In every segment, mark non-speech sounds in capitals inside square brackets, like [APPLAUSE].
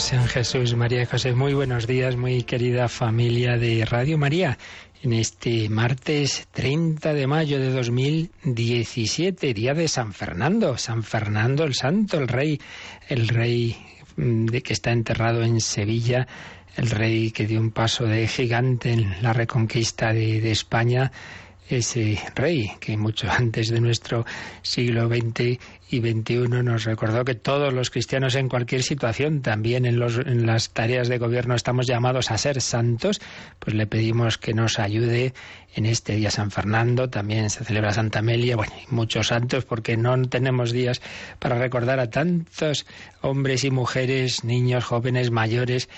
Sean Jesús, María José. Muy buenos días, muy querida familia de Radio María. En este martes 30 de mayo de 2017, día de San Fernando, San Fernando el Santo, el rey, el rey mm, de que está enterrado en Sevilla, el rey que dio un paso de gigante en la reconquista de, de España ese rey que mucho [LAUGHS] antes de nuestro siglo XX y XXI nos recordó que todos los cristianos en cualquier situación, también en, los, las tareas de gobierno, estamos llamados a ser santos, pues le pedimos que nos ayude en este día San Fernando, también se celebra Santa Amelia, bueno, y muchos santos, porque no tenemos días para recordar a tantos hombres y mujeres, niños, jóvenes, mayores,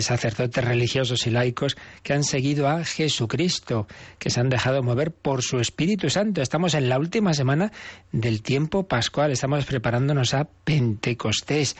sacerdotes religiosos y laicos que han seguido a Jesucristo, que se han dejado mover por su Espíritu Santo. Estamos en la última semana del tiempo pascual, estamos preparándonos a Pentecostés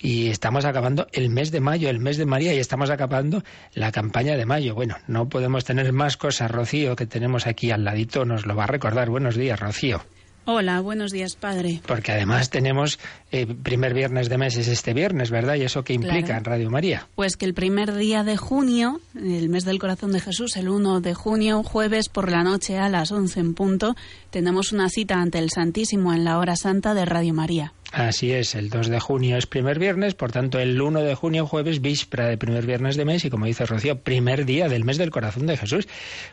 y estamos acabando el mes de mayo, el mes de María, y estamos acabando la campaña de mayo. Bueno, no podemos tener más cosas. Rocío, que tenemos aquí al ladito, nos lo va a recordar. Buenos días, Rocío. Hola, buenos días, padre. Porque además tenemos eh, primer viernes de mes es este viernes, ¿verdad? ¿Y eso qué implica en Radio María? Pues que el primer día de junio, el mes del corazón de Jesús, el 1 de junio, jueves por la noche a las 11 en punto, tenemos una cita ante el Santísimo en la hora santa de Radio María. Así es, el 2 de junio es primer viernes, por tanto el 1 de junio, jueves, víspera de primer viernes de mes y como dice Rocío, primer día del mes del corazón de Jesús.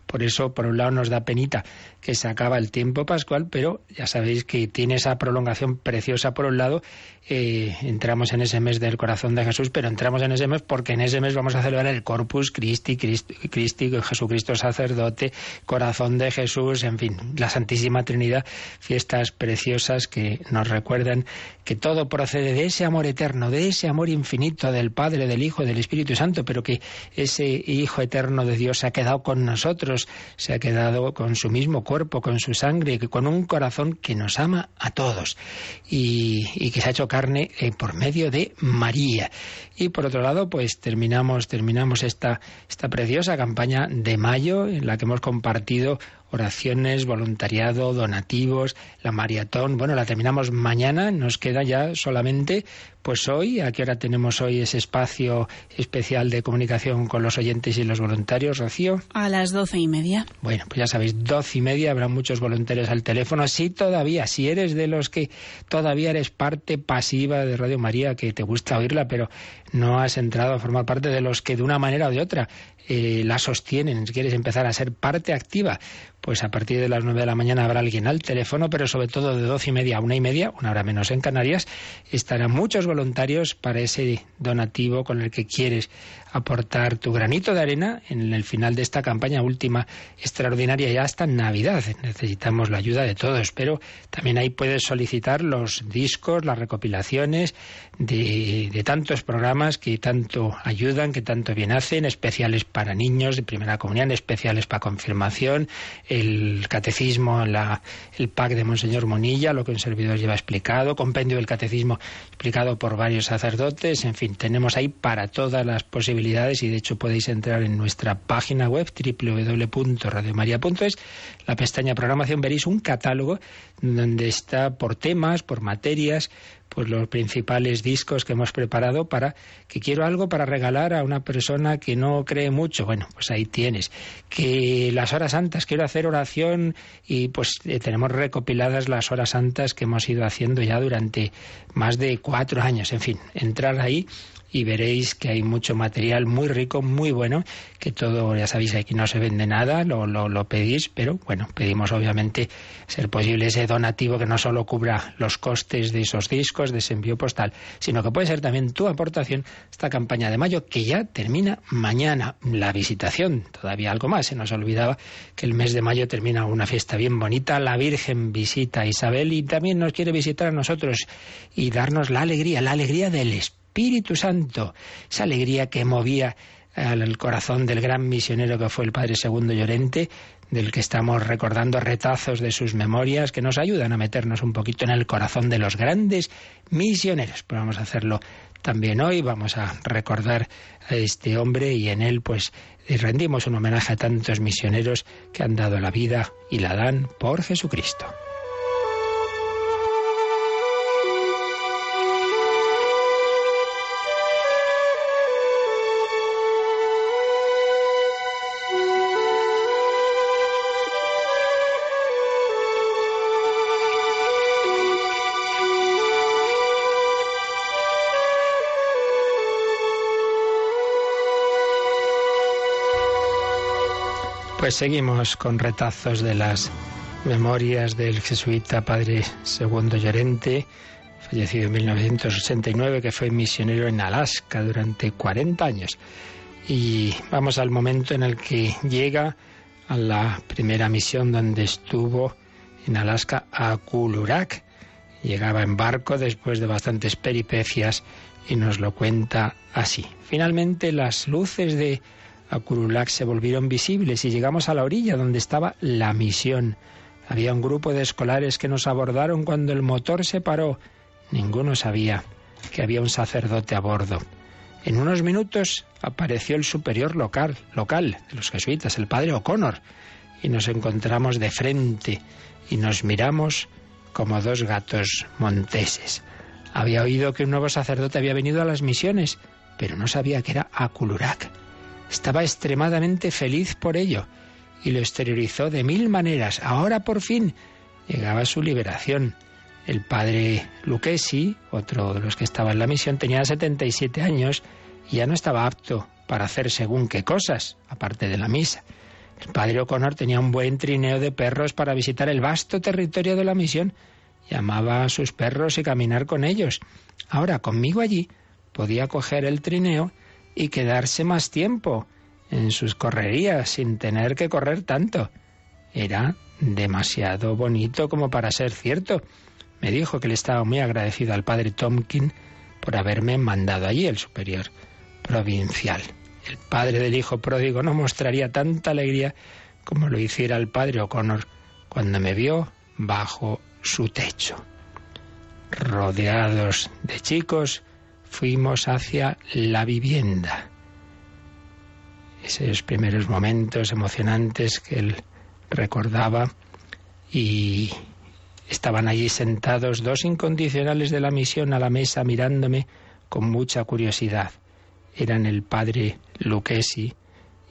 Por eso, por un lado, nos da penita que se acaba el tiempo pascual, pero ya sabéis que tiene esa prolongación preciosa por un lado eh, entramos en ese mes del corazón de Jesús, pero entramos en ese mes porque en ese mes vamos a celebrar el Corpus Christi, Christi, Christi, Jesucristo sacerdote, corazón de Jesús, en fin, la Santísima Trinidad, fiestas preciosas que nos recuerdan que todo procede de ese amor eterno, de ese amor infinito del Padre, del Hijo, del Espíritu Santo, pero que ese Hijo eterno de Dios se ha quedado con nosotros, se ha quedado con su mismo cuerpo, con su sangre, con un corazón que nos ama a todos y, que se ha hecho carne eh, por medio de María. Y por otro lado, pues terminamos, terminamos esta, esta preciosa campaña de mayo en la que hemos compartido oraciones, voluntariado, donativos, la maratón. Bueno, la terminamos mañana, nos queda ya solamente, pues hoy, ¿a qué hora tenemos hoy ese espacio especial de comunicación con los oyentes y los voluntarios, Rocío? A las doce y media. Bueno, pues ya sabéis, doce y media habrá muchos voluntarios al teléfono. Si todavía, si eres de los que todavía eres parte pasiva de Radio María, que te gusta oírla, pero no has entrado a formar parte de los que de una manera o de otra eh, la sostienen, si quieres empezar a ser parte activa, pues a partir de las nueve de la mañana habrá alguien al teléfono, pero sobre todo de doce y media a una y media, una hora menos en Canarias, estarán muchos voluntarios para ese donativo con el que quieres aportar tu granito de arena en el final de esta campaña última extraordinaria ya hasta Navidad. Necesitamos la ayuda de todos, pero también ahí puedes solicitar los discos, las recopilaciones de, de tantos programas que tanto ayudan, que tanto bien hacen, especiales para niños de primera comunión, especiales para confirmación, el catecismo, la, el pack de Monseñor Monilla, lo que un servidor lleva explicado, compendio del catecismo explicado por varios sacerdotes, en fin, tenemos ahí para todas las posibilidades y de hecho podéis entrar en nuestra página web www.radiomaria.es, la pestaña programación veréis un catálogo donde está por temas, por materias, pues los principales discos que hemos preparado para que quiero algo para regalar a una persona que no cree mucho. Bueno, pues ahí tienes. Que las horas santas, quiero hacer oración y pues eh, tenemos recopiladas las horas santas que hemos ido haciendo ya durante más de cuatro años. En fin, entrar ahí y veréis que hay mucho material muy rico, muy bueno, que todo, ya sabéis, aquí no se vende nada, lo, lo, pedís, pero bueno, pedimos obviamente ser posible ese donativo que no solo cubra los costes de esos discos, de ese envío postal, sino que puede ser también tu aportación esta campaña de mayo que ya termina mañana. La visitación, todavía algo más, se nos olvidaba que el mes de mayo termina una fiesta bien bonita, la Virgen visita a Isabel y también nos quiere visitar a nosotros y darnos la alegría, la alegría del Espíritu Espíritu Santo, esa alegría que movía al corazón del gran misionero que fue el Padre Segundo Llorente, del que estamos recordando retazos de sus memorias que nos ayudan a meternos un poquito en el corazón de los grandes misioneros. Pues vamos a hacerlo también hoy, vamos a recordar a este hombre y en él pues rendimos un homenaje a tantos misioneros que han dado la vida y la dan por Jesucristo. Pues seguimos con retazos de las memorias del jesuita padre Segundo Llorente, fallecido en 1989, que fue misionero en Alaska durante 40 años. Y vamos al momento en el que llega a la primera misión donde estuvo en Alaska a Kulurak. Llegaba en barco después de bastantes peripecias y nos lo cuenta así. Finalmente las luces de a Kurulak se volvieron visibles y llegamos a la orilla donde estaba la misión. Había un grupo de escolares que nos abordaron cuando el motor se paró. Ninguno sabía que había un sacerdote a bordo. En unos minutos apareció el superior local, local de los jesuitas, el padre O'Connor, y nos encontramos de frente y nos miramos como dos gatos monteses. Había oído que un nuevo sacerdote había venido a las misiones, pero no sabía que era Akulurak. Estaba extremadamente feliz por ello y lo exteriorizó de mil maneras. Ahora por fin llegaba su liberación. El padre Lucchesi, otro de los que estaba en la misión, tenía 77 años y ya no estaba apto para hacer según qué cosas, aparte de la misa. El padre O'Connor tenía un buen trineo de perros para visitar el vasto territorio de la misión. Llamaba a sus perros y caminar con ellos. Ahora, conmigo allí, podía coger el trineo y quedarse más tiempo en sus correrías sin tener que correr tanto. Era demasiado bonito como para ser cierto. Me dijo que le estaba muy agradecido al padre Tomkin por haberme mandado allí, el superior provincial. El padre del hijo pródigo no mostraría tanta alegría como lo hiciera el padre O'Connor cuando me vio bajo su techo. Rodeados de chicos, fuimos hacia la vivienda. Esos primeros momentos emocionantes que él recordaba y estaban allí sentados dos incondicionales de la misión a la mesa mirándome con mucha curiosidad. Eran el padre Lucchesi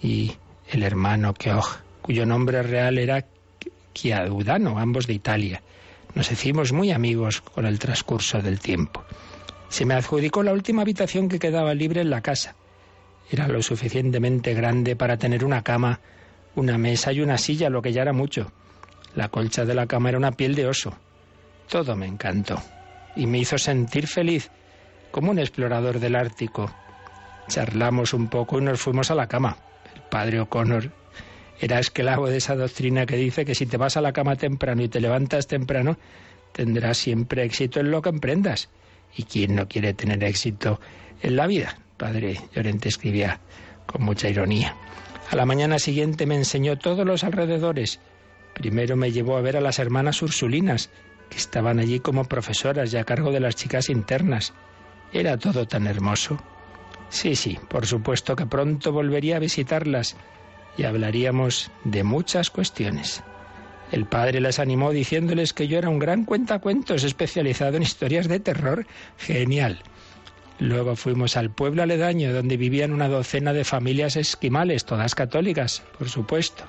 y el hermano Keogh, cuyo nombre real era Chiadudano, ambos de Italia. Nos hicimos muy amigos con el transcurso del tiempo. Se me adjudicó la última habitación que quedaba libre en la casa. Era lo suficientemente grande para tener una cama, una mesa y una silla, lo que ya era mucho. La colcha de la cama era una piel de oso. Todo me encantó y me hizo sentir feliz, como un explorador del Ártico. Charlamos un poco y nos fuimos a la cama. El padre O'Connor era esclavo de esa doctrina que dice que si te vas a la cama temprano y te levantas temprano, tendrás siempre éxito en lo que emprendas. ¿Y quién no quiere tener éxito en la vida? Padre Llorente escribía con mucha ironía. A la mañana siguiente me enseñó todos los alrededores. Primero me llevó a ver a las hermanas Ursulinas, que estaban allí como profesoras y a cargo de las chicas internas. Era todo tan hermoso. Sí, sí, por supuesto que pronto volvería a visitarlas y hablaríamos de muchas cuestiones. El padre les animó diciéndoles que yo era un gran cuentacuentos especializado en historias de terror. Genial. Luego fuimos al pueblo aledaño donde vivían una docena de familias esquimales, todas católicas, por supuesto.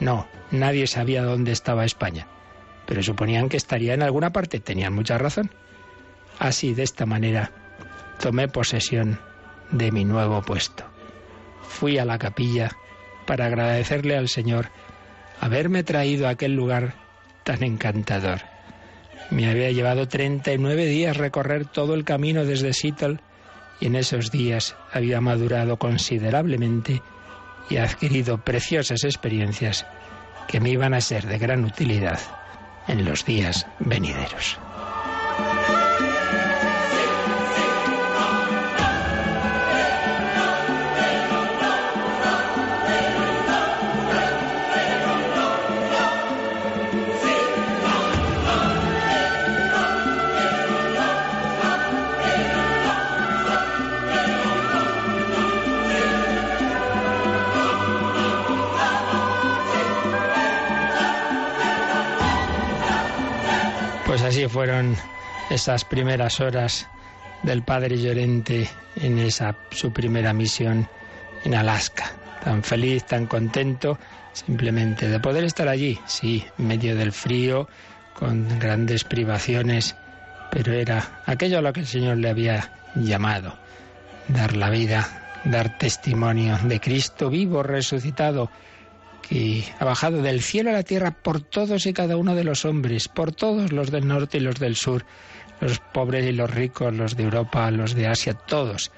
No, nadie sabía dónde estaba España, pero suponían que estaría en alguna parte. Tenían mucha razón. Así, de esta manera, tomé posesión de mi nuevo puesto. Fui a la capilla para agradecerle al Señor haberme traído a aquel lugar tan encantador. Me había llevado 39 días recorrer todo el camino desde Seattle y en esos días había madurado considerablemente y adquirido preciosas experiencias que me iban a ser de gran utilidad en los días venideros. Fueron esas primeras horas del padre Llorente en esa su primera misión en Alaska. Tan feliz, tan contento, simplemente de poder estar allí, sí, medio del frío, con grandes privaciones, pero era aquello a lo que el Señor le había llamado, dar la vida, dar testimonio de Cristo vivo, resucitado, que ha bajado del cielo a la tierra por todos y cada uno de los hombres, por todos los del norte y los del sur, los pobres y los ricos, los de Europa, los de Asia, todos.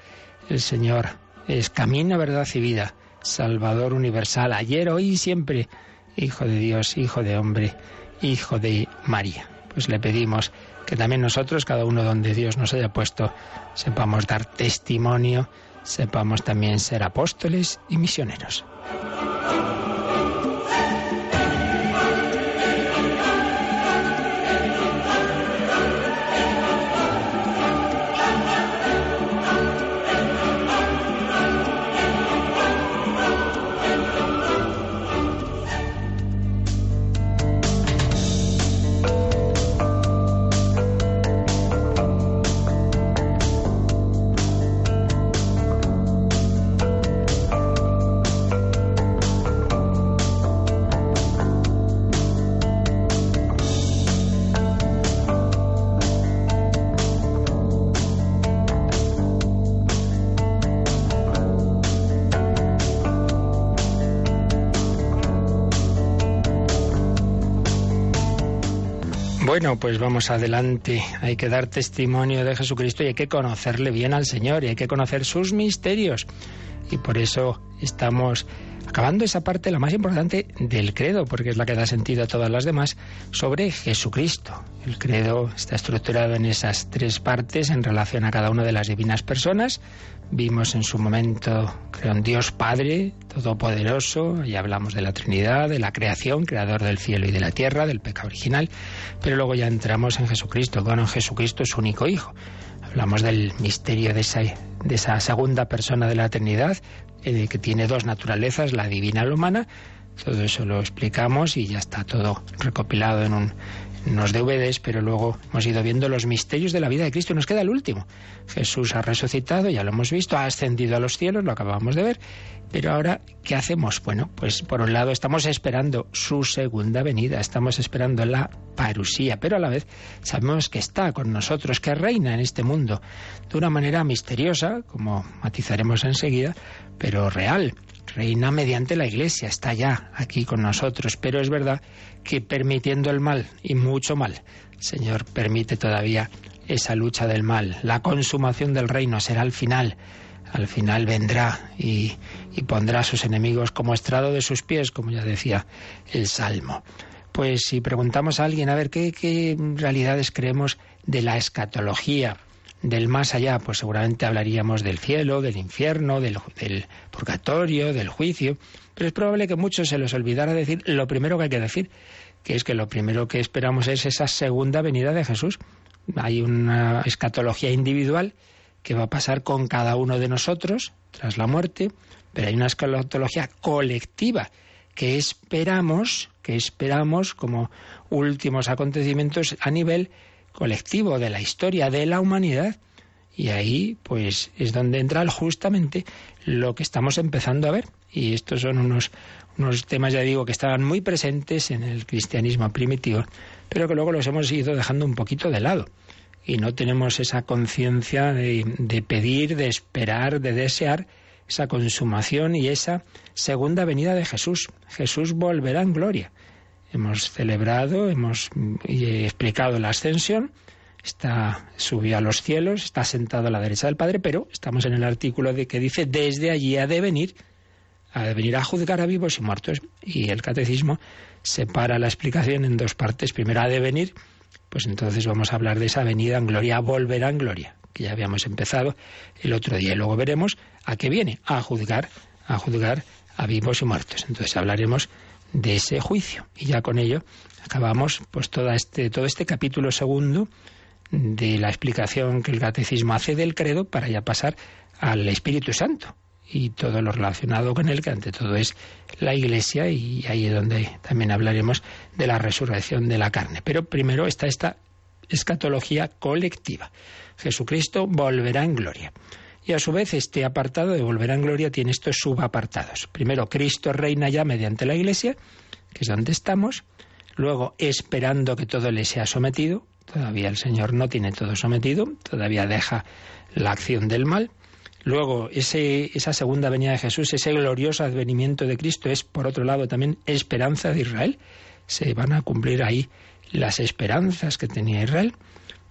El Señor es camino, verdad y vida, Salvador universal, ayer, hoy y siempre, Hijo de Dios, Hijo de hombre, Hijo de María. Pues le pedimos que también nosotros, cada uno donde Dios nos haya puesto, sepamos dar testimonio, sepamos también ser apóstoles y misioneros. Bueno, pues vamos adelante. Hay que dar testimonio de Jesucristo y hay que conocerle bien al Señor y hay que conocer sus misterios. Y por eso estamos acabando esa parte, la más importante del credo, porque es la que da sentido a todas las demás, sobre Jesucristo. El credo está estructurado en esas tres partes en relación a cada una de las divinas personas, Vimos en su momento, creo, un Dios Padre Todopoderoso, y hablamos de la Trinidad, de la creación, creador del cielo y de la tierra, del pecado original, pero luego ya entramos en Jesucristo, bueno, Jesucristo es único Hijo. Hablamos del misterio de esa, de esa segunda persona de la Trinidad, eh, que tiene dos naturalezas, la divina y la humana. Todo eso lo explicamos y ya está todo recopilado en un, unos DVDs, pero luego hemos ido viendo los misterios de la vida de Cristo. Nos queda el último. Jesús ha resucitado, ya lo hemos visto, ha ascendido a los cielos, lo acabamos de ver. Pero ahora, ¿qué hacemos? Bueno, pues por un lado estamos esperando su segunda venida, estamos esperando la parusía, pero a la vez sabemos que está con nosotros, que reina en este mundo de una manera misteriosa, como matizaremos enseguida, pero real reina mediante la Iglesia, está ya aquí con nosotros, pero es verdad que permitiendo el mal y mucho mal, el Señor permite todavía esa lucha del mal. La consumación del reino será al final. Al final vendrá y, pondrá a sus enemigos como estrado de sus pies, como ya decía el Salmo. Pues si preguntamos a alguien, a ver, ¿qué, qué realidades creemos de la escatología? Del más allá, pues seguramente hablaríamos del cielo, del infierno, del, purgatorio, del juicio, pero es probable que muchos se les olvidara decir lo primero que hay que decir, que es que lo primero que esperamos es esa segunda venida de Jesús. Hay una escatología individual que va a pasar con cada uno de nosotros tras la muerte, pero hay una escatología colectiva que esperamos, que esperamos como últimos acontecimientos a nivel colectivo de la historia de la humanidad. Y ahí, pues, es donde entra justamente lo que estamos empezando a ver. Y estos son unos, unos temas, ya digo, que estaban muy presentes en el cristianismo primitivo, pero que luego los hemos ido dejando un poquito de lado. Y no tenemos esa conciencia de, de pedir, de esperar, de desear esa consumación y esa segunda venida de Jesús. Jesús volverá en gloria. Hemos celebrado, hemos explicado la ascensión, está subió a los cielos, está sentado a la derecha del Padre, pero estamos en el artículo de que dice desde allí ha de venir, ha de venir a juzgar a vivos y muertos. Y el catecismo separa la explicación en dos partes. Primero ha de venir, pues entonces vamos a hablar de esa venida en gloria, volverá en gloria, que ya habíamos empezado el otro día. Y luego veremos a qué viene, a juzgar, a juzgar a vivos y muertos. Entonces hablaremos de ese juicio. Y ya con ello acabamos pues toda este, todo este capítulo segundo de la explicación que el catecismo hace del credo para ya pasar al Espíritu Santo y todo lo relacionado con él, que ante todo es la Iglesia, y ahí es donde también hablaremos de la resurrección de la carne. Pero primero está esta escatología colectiva. Jesucristo volverá en gloria. Y a su vez este apartado de volverá en gloria tiene estos subapartados. Primero, Cristo reina ya mediante la Iglesia, que es donde estamos. Luego, esperando que todo le sea sometido. Todavía el Señor no tiene todo sometido, todavía deja la acción del mal. Luego, ese, esa segunda venida de Jesús, ese glorioso advenimiento de Cristo es, por otro lado, también esperanza de Israel. Se van a cumplir ahí las esperanzas que tenía Israel.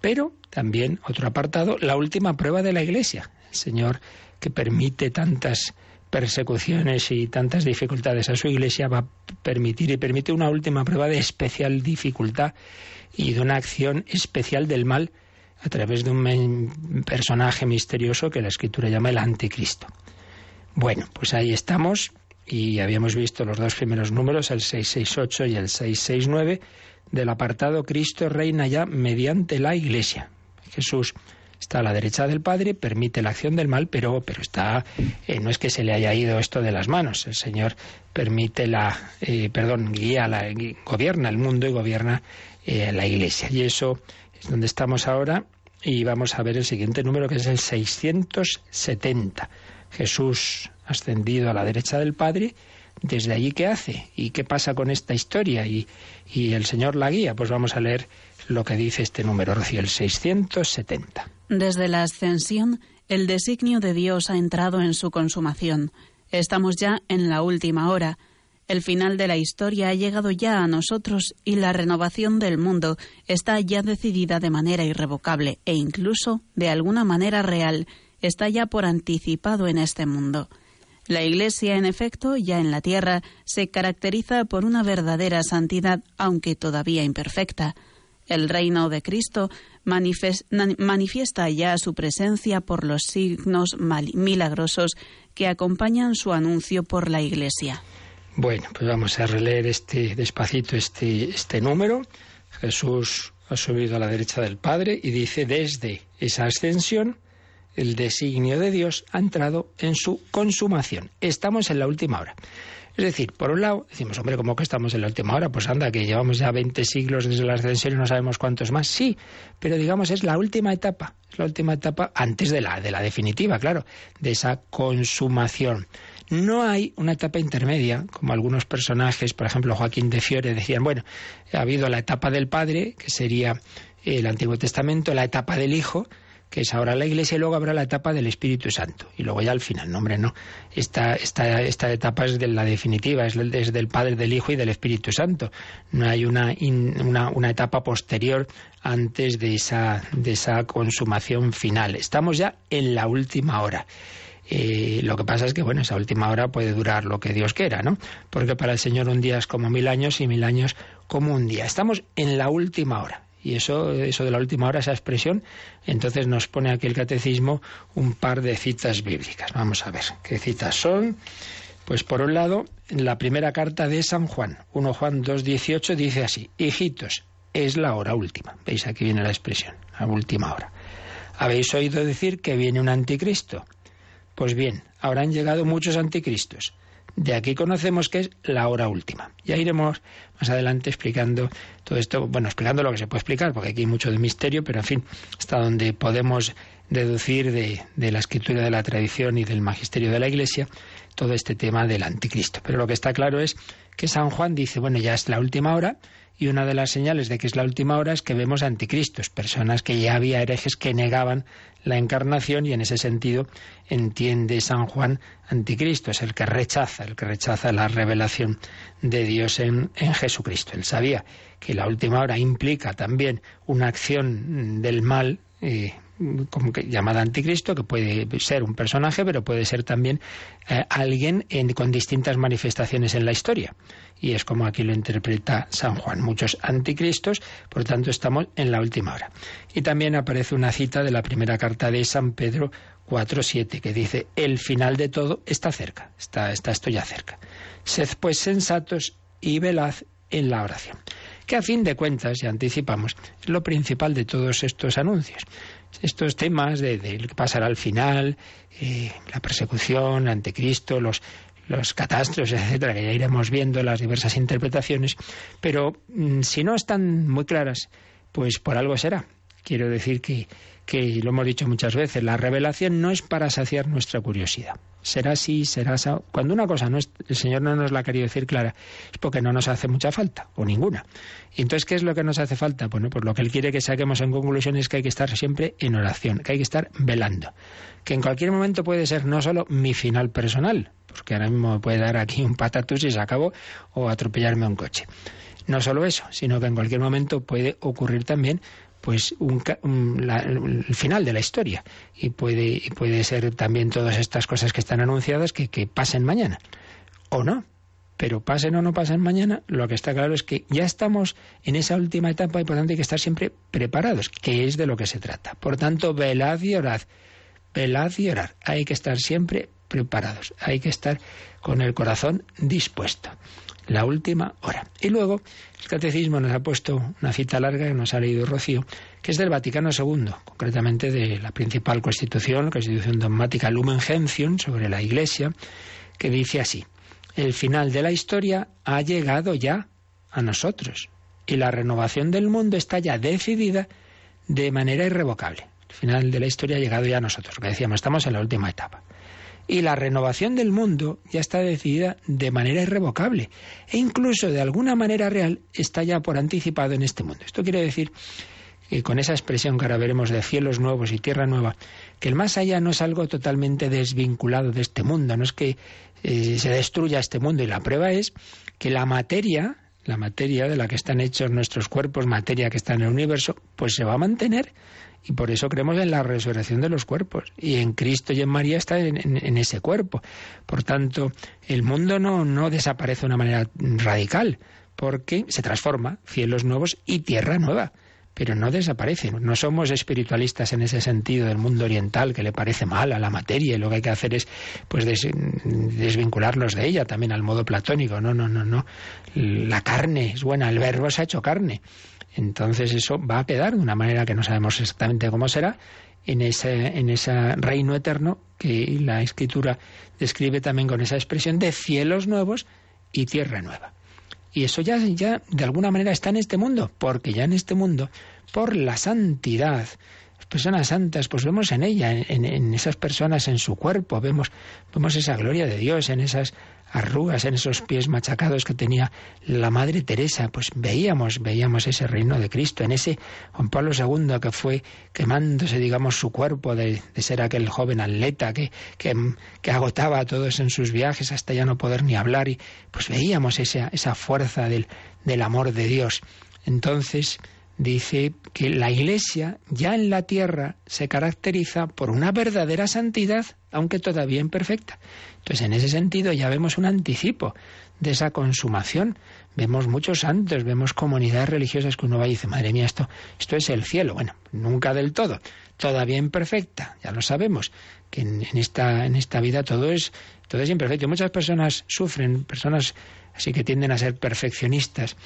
Pero también, otro apartado, la última prueba de la Iglesia. Señor que permite tantas persecuciones y tantas dificultades a su Iglesia va a permitir y permite una última prueba de especial dificultad y de una acción especial del mal a través de un personaje misterioso que la Escritura llama el Anticristo. Bueno, pues ahí estamos y habíamos visto los dos primeros números, el 668 y el 669 del apartado Cristo reina ya mediante la Iglesia. Jesús está a la derecha del Padre, permite la acción del mal, pero, pero está, eh, no es que se le haya ido esto de las manos. El Señor permite la, eh, perdón, guía, la, gobierna el mundo y gobierna eh, la Iglesia. Y eso es donde estamos ahora y vamos a ver el siguiente número que es el 670. Jesús ascendido a la derecha del Padre desde allí qué hace y qué pasa con esta historia y, el Señor la guía. Pues vamos a leer lo que dice este número, Rocío, el 670. Desde la ascensión, el designio de Dios ha entrado en su consumación. Estamos ya en la última hora. El final de la historia ha llegado ya a nosotros y la renovación del mundo está ya decidida de manera irrevocable e incluso, de alguna manera real, está ya por anticipado en este mundo. La Iglesia, en efecto, ya en la tierra, se caracteriza por una verdadera santidad, aunque todavía imperfecta. El reino de Cristo manifiesta ya su presencia por los signos milagrosos que acompañan su anuncio por la Iglesia. Bueno, pues vamos a releer este despacito este, este número. Jesús ha subido a la derecha del Padre y dice desde esa ascensión el designio de Dios ha entrado en su consumación. Estamos en la última hora. Es decir, por un lado, decimos, hombre, ¿cómo que estamos en la última hora? Pues anda, que llevamos ya 20 siglos desde la ascensión y no sabemos cuántos más. Sí, pero digamos, es la última etapa, es la última etapa antes de la, de la definitiva, claro, de esa consumación. No hay una etapa intermedia, como algunos personajes, por ejemplo, Joaquín de Fiore, decían, bueno, ha habido la etapa del Padre, que sería el Antiguo Testamento, la etapa del Hijo, que es ahora la Iglesia, y luego habrá la etapa del Espíritu Santo. Y luego ya al final, no, hombre, no. Esta, esta, esta etapa es de la definitiva, es, desde del Padre, del Hijo y del Espíritu Santo. No hay una, una, una, etapa posterior antes de esa, de esa consumación final. Estamos ya en la última hora. Eh, lo que pasa es que, bueno, esa última hora puede durar lo que Dios quiera, ¿no? Porque para el Señor un día es como mil años y mil años como un día. Estamos en la última hora. Y eso, eso de la última hora, esa expresión, entonces nos pone aquí el catecismo un par de citas bíblicas. Vamos a ver qué citas son. Pues por un lado, en la primera carta de San Juan, 1 Juan 2.18, dice así, hijitos, es la hora última. ¿Veis? Aquí viene la expresión, la última hora. ¿Habéis oído decir que viene un anticristo? Pues bien, han llegado muchos anticristos. De aquí conocemos que es la hora última. Ya iremos más adelante explicando todo esto, bueno, explicando lo que se puede explicar, porque aquí hay mucho de misterio, pero en fin, hasta donde podemos deducir de, de la escritura de la tradición y del magisterio de la Iglesia todo este tema del anticristo. Pero lo que está claro es que San Juan dice, bueno, ya es la última hora, y una de las señales de que es la última hora es que vemos anticristos, personas que ya había herejes que negaban la encarnación y en ese sentido entiende San Juan anticristo, es el que rechaza, el que rechaza la revelación de Dios en, Jesucristo. Él sabía que la última hora implica también una acción del mal eh, como que, llamada anticristo, que puede ser un personaje, pero puede ser también eh, alguien con distintas manifestaciones en la historia. Y es como aquí lo interpreta San Juan. Muchos anticristos, por tanto estamos en la última hora. Y también aparece una cita de la primera carta de San Pedro 4.7, que dice, el final de todo está cerca, está, está esto ya cerca. Sed pues sensatos y velad en la oración que a fin de cuentas, ya anticipamos, es lo principal de todos estos anuncios estos temas de, lo que pasará al final, eh, la persecución, anticristo, los, los catástrofes, etcétera, que ya iremos viendo las diversas interpretaciones, pero mm, si no están muy claras, pues por algo será. Quiero decir que, que lo hemos dicho muchas veces, la revelación no es para saciar nuestra curiosidad. Será así, será así. Cuando una cosa no es, el Señor no nos la ha querido decir clara, es porque no nos hace mucha falta, o ninguna. Y entonces, ¿qué es lo que nos hace falta? Bueno, pues lo que Él quiere que saquemos en conclusión es que hay que estar siempre en oración, que hay que estar velando. Que en cualquier momento puede ser no solo mi final personal, porque ahora mismo me puede dar aquí un patatus y se acabó, o atropellarme a un coche. No solo eso, sino que en cualquier momento puede ocurrir también pues un, el final de la historia. Y puede, puede ser también todas estas cosas que están anunciadas que, que pasen mañana. O no. Pero pasen o no pasen mañana, lo que está claro es que ya estamos en esa última etapa y por tanto hay que estar siempre preparados, que es de lo que se trata. Por tanto, velad y orad, velad y orad. Hay que estar siempre preparados, hay que estar con el corazón dispuesto la última hora. Y luego el catecismo nos ha puesto una cita larga que nos ha leído Rocío, que es del Vaticano II, concretamente de la principal constitución, la constitución dogmática Lumen Gentium sobre la Iglesia, que dice así, el final de la historia ha llegado ya a nosotros y la renovación del mundo está ya decidida de manera irrevocable. El final de la historia ha llegado ya a nosotros, que decíamos, estamos en la última etapa y la renovación del mundo ya está decidida de manera irrevocable e incluso de alguna manera real está ya por anticipado en este mundo. Esto quiere decir que con esa expresión que ahora veremos de cielos nuevos y tierra nueva, que el más allá no es algo totalmente desvinculado de este mundo, no es que eh, se destruya este mundo y la prueba es que la materia, la materia de la que están hechos nuestros cuerpos, materia que está en el universo, pues se va a mantener y por eso creemos en la resurrección de los cuerpos. Y en Cristo y en María está en, ese cuerpo. Por tanto, el mundo no, no desaparece de una manera radical, porque se transforma, cielos nuevos y tierra nueva pero no desaparece. No somos espiritualistas en ese sentido del mundo oriental que le parece mal a la materia y lo que hay que hacer es pues desvincularnos de ella también al modo platónico. No, no, no, no. La carne es buena, el verbo se ha hecho carne entonces eso va a quedar de una manera que no sabemos exactamente cómo será en ese, en ese reino eterno que la escritura describe también con esa expresión de cielos nuevos y tierra nueva. Y eso ya, ya de alguna manera está en este mundo, porque ya en este mundo, por la santidad, las personas santas, pues vemos en ella, en, en, esas personas, en su cuerpo, vemos, vemos esa gloria de Dios, en esas arrugas en esos pies machacados que tenía la Madre Teresa, pues veíamos, veíamos ese reino de Cristo, en ese Juan Pablo II que fue quemándose, digamos, su cuerpo de, ser aquel joven atleta que, que, agotaba a todos en sus viajes hasta ya no poder ni hablar, y pues veíamos esa, esa fuerza del, del amor de Dios. Entonces, dice que la Iglesia ya en la tierra se caracteriza por una verdadera santidad, aunque todavía imperfecta. Entonces, en ese sentido ya vemos un anticipo de esa consumación. Vemos muchos santos, vemos comunidades religiosas que uno va y dice, madre mía, esto, esto es el cielo. Bueno, nunca del todo, todavía imperfecta, ya lo sabemos, que en, esta, en esta vida todo es, todo es imperfecto. Muchas personas sufren, personas así que tienden a ser perfeccionistas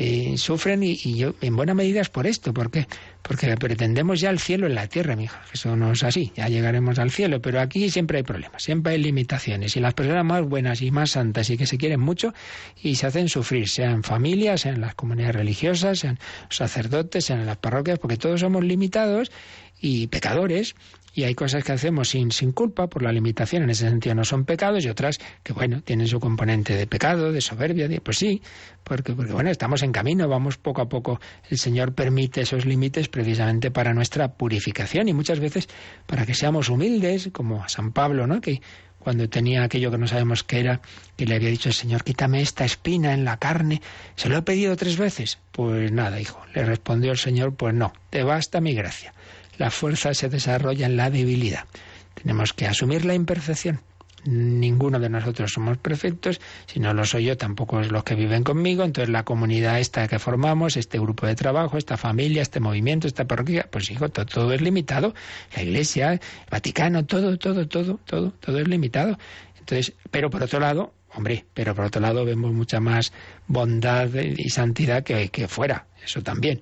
eh, sufren y, yo en buena medida es por esto. ¿Por qué? Porque pretendemos ya el cielo en la tierra, mi hija. Eso no es así. Ya llegaremos al cielo, pero aquí siempre hay problemas, siempre hay limitaciones. Y las personas más buenas y más santas y que se quieren mucho y se hacen sufrir, sean familias, sean las comunidades religiosas, sean sacerdotes, sean las parroquias, porque todos somos limitados y pecadores y hay cosas que hacemos sin, sin culpa por la limitación, en ese sentido no son pecados, y otras que, bueno, tienen su componente de pecado, de soberbia, de, pues sí, porque, porque, bueno, estamos en camino, vamos poco a poco, el Señor permite esos límites precisamente para nuestra purificación y muchas veces para que seamos humildes, como a San Pablo, ¿no? Que cuando tenía aquello que no sabemos qué era, que le había dicho el Señor, quítame esta espina en la carne, se lo he pedido tres veces. Pues nada, hijo, le respondió el Señor, pues no, te basta mi gracia la fuerza se desarrolla en la debilidad. Tenemos que asumir la imperfección. Ninguno de nosotros somos perfectos, si no lo soy yo, tampoco es los que viven conmigo. Entonces, la comunidad esta que formamos, este grupo de trabajo, esta familia, este movimiento, esta parroquia, pues hijo, todo, es limitado. La Iglesia, el Vaticano, todo, todo, todo, todo, todo es limitado. Entonces, pero por otro lado, hombre, pero por otro lado vemos mucha más bondad y santidad que, que fuera, eso también.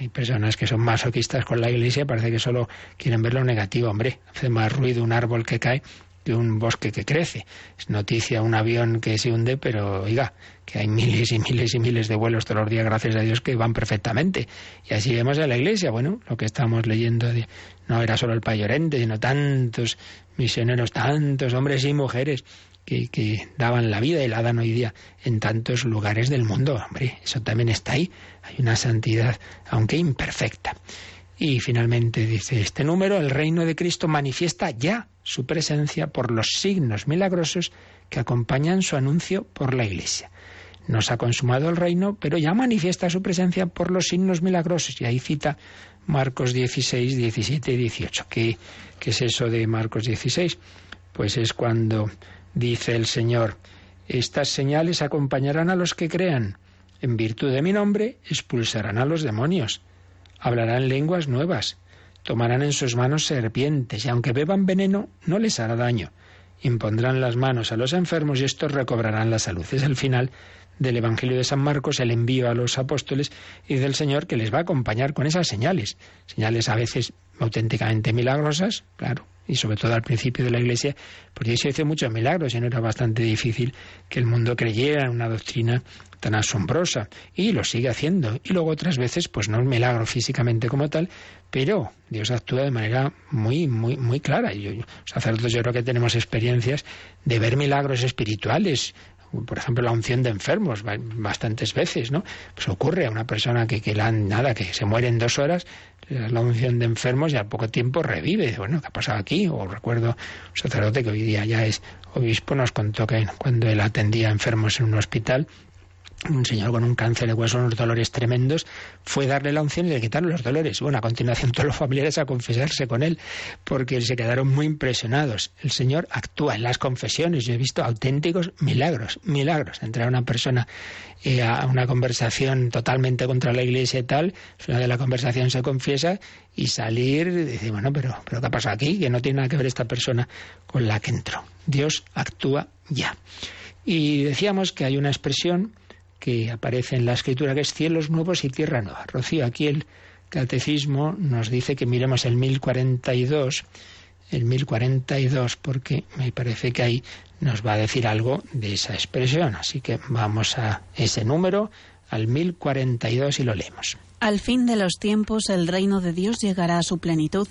Hay personas que son masoquistas con la iglesia, parece que solo quieren ver lo negativo. Hombre, hace más ruido un árbol que cae que un bosque que crece. Es noticia un avión que se hunde, pero oiga, que hay miles y miles y miles de vuelos todos los días, gracias a Dios, que van perfectamente. Y así vemos en la iglesia, bueno, lo que estamos leyendo de, no era solo el payorente, sino tantos misioneros, tantos hombres y mujeres que, daban la vida y la dan hoy día en tantos lugares del mundo. Hombre, eso también está ahí. Hay una santidad, aunque imperfecta. Y finalmente dice este número, el reino de Cristo manifiesta ya su presencia por los signos milagrosos que acompañan su anuncio por la Iglesia. No se ha consumado el reino, pero ya manifiesta su presencia por los signos milagrosos. Y ahí cita Marcos 16, 17 y 18. ¿Qué, qué es eso de Marcos 16? Pues es cuando dice el Señor, estas señales acompañarán a los que crean. En virtud de mi nombre expulsarán a los demonios hablarán lenguas nuevas, tomarán en sus manos serpientes, y aunque beban veneno, no les hará daño. Impondrán las manos a los enfermos y estos recobrarán la salud. Es el final del Evangelio de San Marcos, el envío a los apóstoles y del Señor que les va a acompañar con esas señales. Señales a veces auténticamente milagrosas, claro, y sobre todo al principio de la Iglesia, porque se hizo muchos milagros y no era bastante difícil que el mundo creyera en una doctrina tan asombrosa y lo sigue haciendo. Y luego otras veces, pues no es milagro físicamente como tal, pero Dios actúa de manera muy, muy, muy clara. Y yo, sacerdotes, yo creo que tenemos experiencias de ver milagros espirituales, por ejemplo, la unción de enfermos, bastantes veces, ¿no? Pues ocurre a una persona que, que la, nada, que se muere en dos horas, la unción de enfermos y al poco tiempo revive. Bueno, ¿qué ha pasado aquí? O recuerdo un sacerdote que hoy día ya es obispo, nos contó que cuando él atendía enfermos en un hospital, un señor con un cáncer de hueso, unos dolores tremendos, fue darle la unción y le quitaron los dolores. Bueno, a continuación [LAUGHS] todos los familiares a confesarse con él, porque se quedaron muy impresionados. El Señor actúa en las confesiones. Yo he visto auténticos milagros, milagros. Entrar una persona eh, a una conversación totalmente contra la iglesia y tal, una de la conversación se confiesa y salir y decir, bueno, pero, pero ¿qué ha pasado aquí? Que no tiene nada que ver esta persona con la que entró. Dios actúa ya. Y decíamos que hay una expresión que aparece en la escritura, que es cielos nuevos y tierra nueva. Rocío, aquí el catecismo nos dice que miremos el 1042, el 1042, porque me parece que ahí nos va a decir algo de esa expresión. Así que vamos a ese número, al 1042, y lo leemos. Al fin de los tiempos el reino de Dios llegará a su plenitud.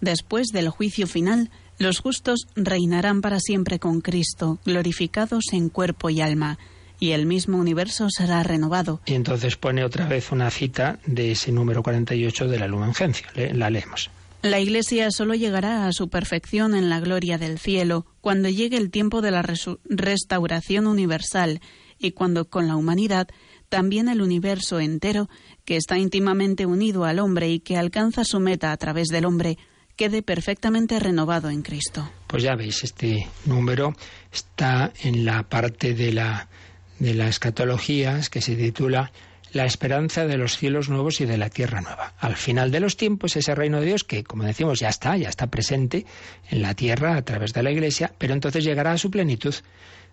Después del juicio final, los justos reinarán para siempre con Cristo, glorificados en cuerpo y alma y el mismo universo será renovado. Y entonces pone otra vez una cita de ese número 48 de la Lumen La leemos. La Iglesia solo llegará a su perfección en la gloria del cielo cuando llegue el tiempo de la restauración universal y cuando con la humanidad también el universo entero, que está íntimamente unido al hombre y que alcanza su meta a través del hombre, quede perfectamente renovado en Cristo. Pues ya veis, este número está en la parte de la de la escatología que se titula La esperanza de los cielos nuevos y de la tierra nueva. Al final de los tiempos, ese reino de Dios que, como decimos, ya está, ya está presente en la tierra a través de la Iglesia, pero entonces llegará a su plenitud.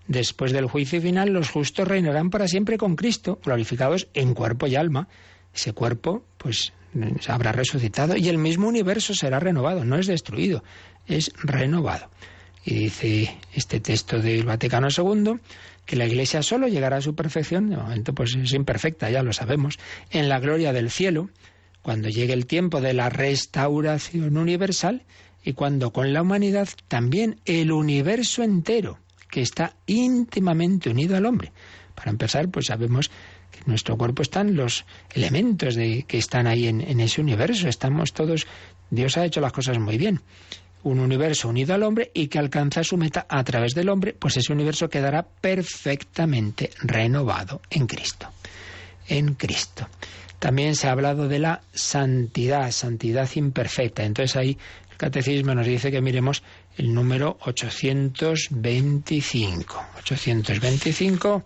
Después del juicio final, los justos reinarán para siempre con Cristo, glorificados en cuerpo y alma. Ese cuerpo, pues, habrá resucitado y el mismo universo será renovado, no es destruido, es renovado. Y dice este texto del Vaticano II, que la Iglesia solo llegará a su perfección, de momento pues es imperfecta, ya lo sabemos, en la gloria del cielo, cuando llegue el tiempo de la restauración universal y cuando con la humanidad también el universo entero, que está íntimamente unido al hombre. Para empezar, pues sabemos que en nuestro cuerpo están los elementos de, que están ahí en, en ese universo, estamos todos, Dios ha hecho las cosas muy bien un universo unido al hombre y que alcanza su meta a través del hombre, pues ese universo quedará perfectamente renovado en Cristo. En Cristo. También se ha hablado de la santidad, santidad imperfecta. Entonces ahí el catecismo nos dice que miremos el número 825. 825,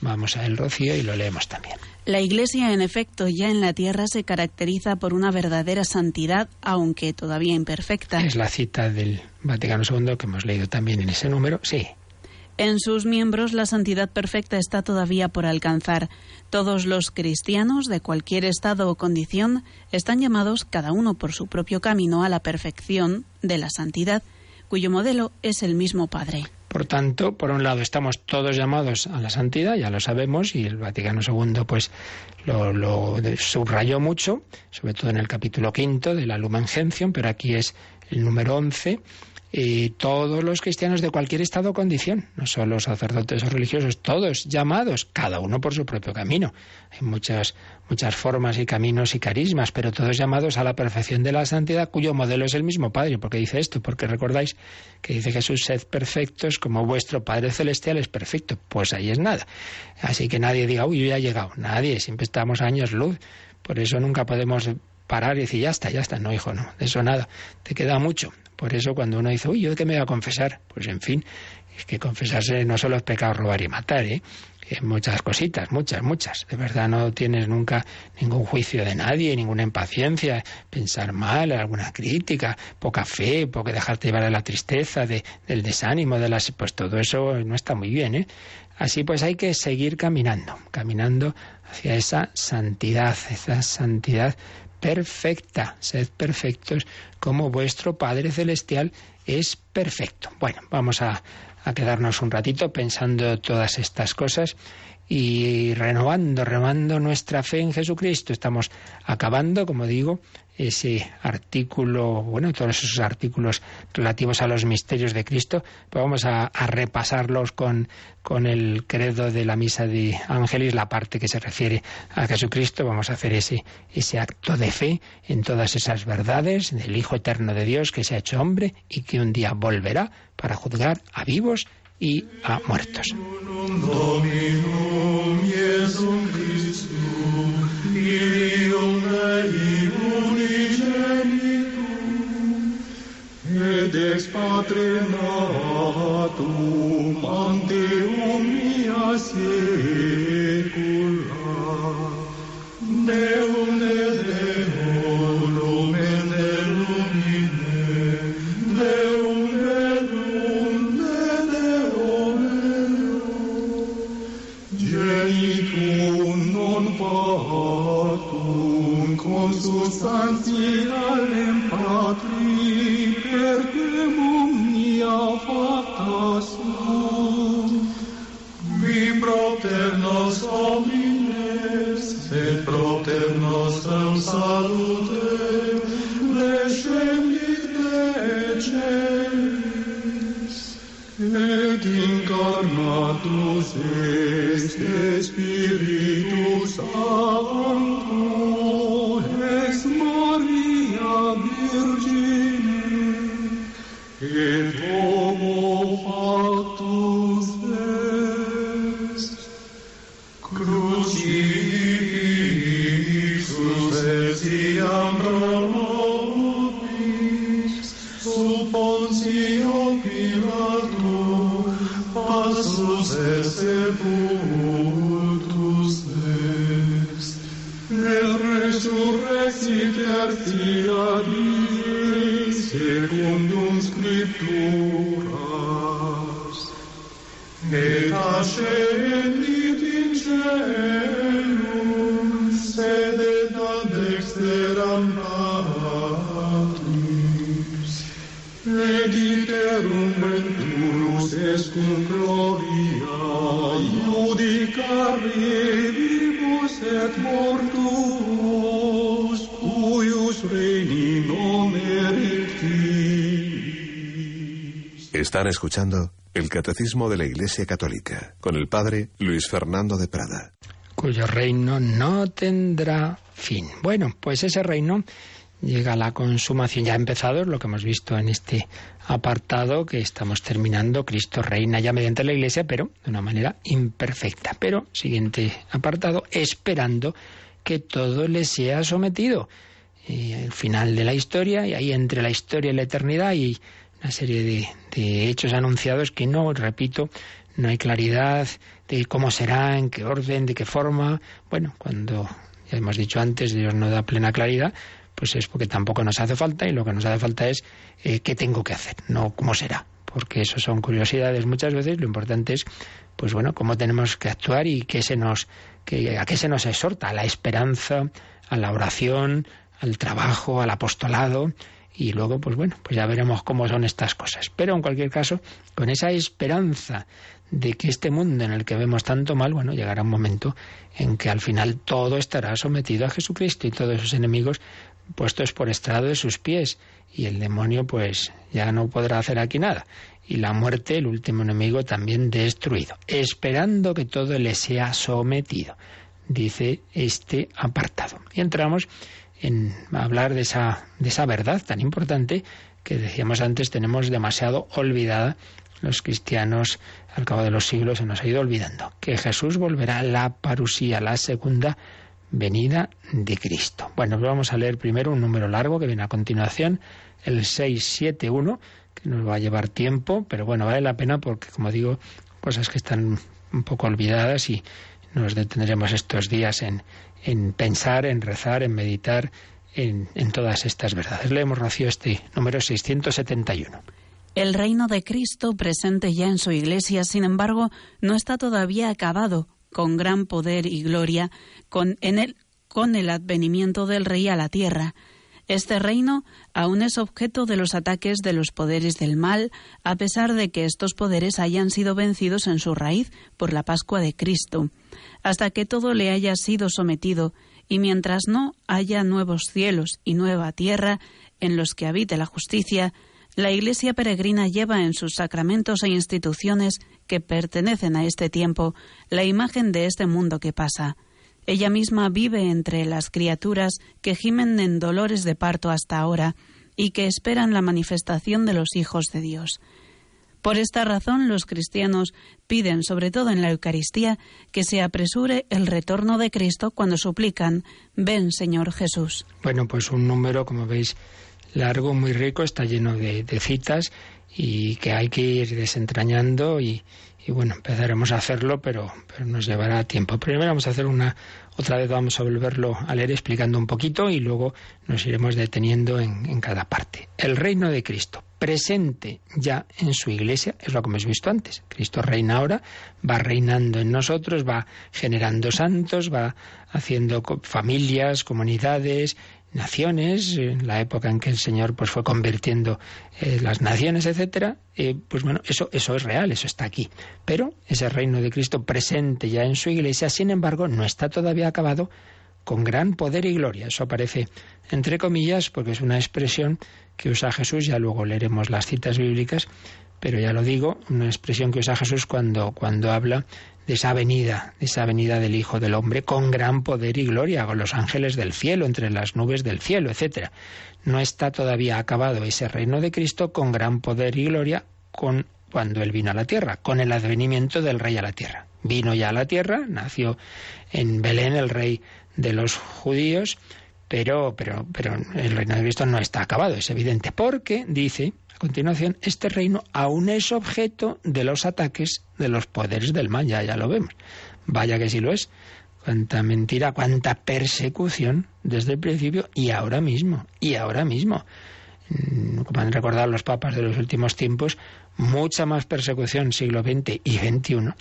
vamos a el rocío y lo leemos también. La Iglesia, en efecto, ya en la tierra se caracteriza por una verdadera santidad, aunque todavía imperfecta. Es la cita del Vaticano II que hemos leído también en ese número, sí. En sus miembros la santidad perfecta está todavía por alcanzar. Todos los cristianos, de cualquier estado o condición, están llamados, cada uno por su propio camino, a la perfección de la santidad, cuyo modelo es el mismo Padre. Por tanto, por un lado estamos todos llamados a la santidad, ya lo sabemos, y el Vaticano II pues lo, lo subrayó mucho, sobre todo en el capítulo quinto de la Lumen Gentium, pero aquí es el número 11 y todos los cristianos de cualquier estado o condición, no solo sacerdotes o religiosos, todos llamados, cada uno por su propio camino. Hay muchas, muchas formas y caminos y carismas, pero todos llamados a la perfección de la santidad, cuyo modelo es el mismo Padre. ¿Por qué dice esto? Porque recordáis que dice Jesús, sed perfectos como vuestro Padre Celestial es perfecto. Pues ahí es nada. Así que nadie diga, uy, yo ya he llegado. Nadie, siempre estamos años luz. Por eso nunca podemos parar y decir, ya está, ya está. No, hijo, no, de eso nada. Te queda mucho por eso cuando uno dice, uy, ¿yo de qué me voy a confesar? Pues en fin, es que confesarse no solo es pecado robar y matar, ¿eh? muchas cositas, muchas, muchas. De verdad no tienes nunca ningún juicio de nadie, ninguna impaciencia, pensar mal, alguna crítica, poca fe, poco dejarte llevar a la tristeza, de, del desánimo, de las, pues todo eso no está muy bien, ¿eh? Así pues hay que seguir caminando, caminando hacia esa santidad, esa santidad perfecta. Sed perfectos como vuestro Padre Celestial es perfecto. Bueno, vamos a, a quedarnos un ratito pensando todas estas cosas y renovando, renovando nuestra fe en Jesucristo. Estamos acabando, como digo, ese artículo, bueno, todos esos artículos relativos a los misterios de Cristo, vamos a, repasarlos con, con, el credo de la misa de Ángeles, la parte que se refiere a Jesucristo. Vamos a hacer ese, ese acto de fe en todas esas verdades del Hijo Eterno de Dios que se ha hecho hombre y que un día volverá para juzgar a vivos y a muertos. Patri. Están escuchando el Catecismo de la Iglesia Católica con el Padre Luis Fernando de Prada. Cuyo reino no tendrá fin. Bueno, pues ese reino llega la consumación. Ya empezado, lo que hemos visto en este apartado que estamos terminando. Cristo reina ya mediante la Iglesia, pero de una manera imperfecta. Pero, siguiente apartado, esperando que todo le sea sometido. Y el final de la historia, y ahí entre la historia y la eternidad, y una serie de, de hechos anunciados que no, repito, no hay claridad de cómo será, en qué orden, de qué forma. Bueno, cuando ya hemos dicho antes, Dios no da plena claridad, pues es porque tampoco nos hace falta y lo que nos hace falta es eh, qué tengo que hacer, no cómo será. Porque eso son curiosidades muchas veces. Lo importante es, pues bueno, cómo tenemos que actuar y qué se nos, que, a qué se nos exhorta, a la esperanza, a la oración, al trabajo, al apostolado y luego, pues bueno, pues ya veremos cómo son estas cosas. Pero en cualquier caso, con esa esperanza de que este mundo en el que vemos tanto mal, bueno, llegará un momento en que al final todo estará sometido a Jesucristo y todos sus enemigos puestos por estrado de sus pies y el demonio pues ya no podrá hacer aquí nada y la muerte, el último enemigo, también destruido, esperando que todo le sea sometido, dice este apartado. Y entramos en hablar de esa, de esa verdad tan importante que decíamos antes tenemos demasiado olvidada los cristianos al cabo de los siglos se nos ha ido olvidando, que Jesús volverá a la parusía, la segunda venida de Cristo. Bueno, pues vamos a leer primero un número largo que viene a continuación, el 671, que nos va a llevar tiempo, pero bueno, vale la pena porque, como digo, cosas que están un poco olvidadas y nos detendremos estos días en, en pensar, en rezar, en meditar en, en todas estas verdades. Leemos, Rocío, este número 671. El reino de Cristo presente ya en su Iglesia, sin embargo, no está todavía acabado, con gran poder y gloria, con, en el, con el advenimiento del Rey a la tierra. Este reino aún es objeto de los ataques de los poderes del mal, a pesar de que estos poderes hayan sido vencidos en su raíz por la Pascua de Cristo, hasta que todo le haya sido sometido, y mientras no haya nuevos cielos y nueva tierra en los que habite la justicia, la Iglesia peregrina lleva en sus sacramentos e instituciones que pertenecen a este tiempo la imagen de este mundo que pasa. Ella misma vive entre las criaturas que gimen en dolores de parto hasta ahora y que esperan la manifestación de los hijos de Dios. Por esta razón los cristianos piden, sobre todo en la Eucaristía, que se apresure el retorno de Cristo cuando suplican, ven Señor Jesús. Bueno, pues un número, como veis, largo, muy rico, está lleno de, citas y que hay que ir desentrañando y, bueno, empezaremos a hacerlo, pero, pero nos llevará tiempo. Primero vamos a hacer una, otra vez vamos a volverlo a leer explicando un poquito y luego nos iremos deteniendo en, en cada parte. El reino de Cristo, presente ya en su iglesia, es lo que hemos visto antes. Cristo reina ahora, va reinando en nosotros, va generando santos, va haciendo familias, comunidades, naciones, en la época en que el Señor pues fue convirtiendo eh, las naciones, etcétera, eh, pues bueno, eso, eso es real, eso está aquí. Pero ese reino de Cristo presente ya en su iglesia, sin embargo, no está todavía acabado con gran poder y gloria. Eso aparece entre comillas porque es una expresión que usa Jesús, ya luego leeremos las citas bíblicas, pero ya lo digo, una expresión que usa Jesús cuando, cuando habla de esa venida, de esa venida del Hijo del Hombre con gran poder y gloria, con los ángeles del cielo, entre las nubes del cielo, etc. No está todavía acabado ese reino de Cristo con gran poder y gloria con cuando Él vino a la tierra, con el advenimiento del Rey a la tierra. Vino ya a la tierra, nació en Belén el Rey de los judíos, pero, pero, pero el reino de Cristo no está acabado, es evidente, porque dice a continuación, este reino aún es objeto de los ataques de los poderes del mal, ya, ya lo vemos. Vaya que sí lo es. Cuánta mentira, cuánta persecución desde el principio y ahora mismo, y ahora mismo. Mm, como han recordado los papas de los últimos tiempos, mucha más persecución siglo XX y XXI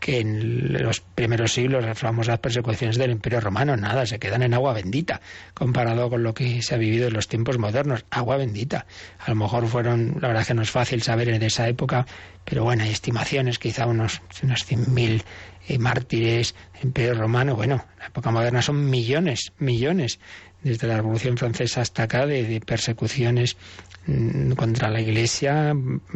que en los primeros siglos, las persecuciones del Imperio Romano, nada, se quedan en agua bendita, comparado con lo que se ha vivido en los tiempos modernos, agua bendita. A lo mejor fueron, la verdad que no es fácil saber en esa época, pero bueno, hay estimaciones, quizá unos, unos 100.000 eh, mártires, Imperio Romano, bueno, en la época moderna son millones, millones desde la Revolución Francesa hasta acá, de, persecuciones mm, contra la Iglesia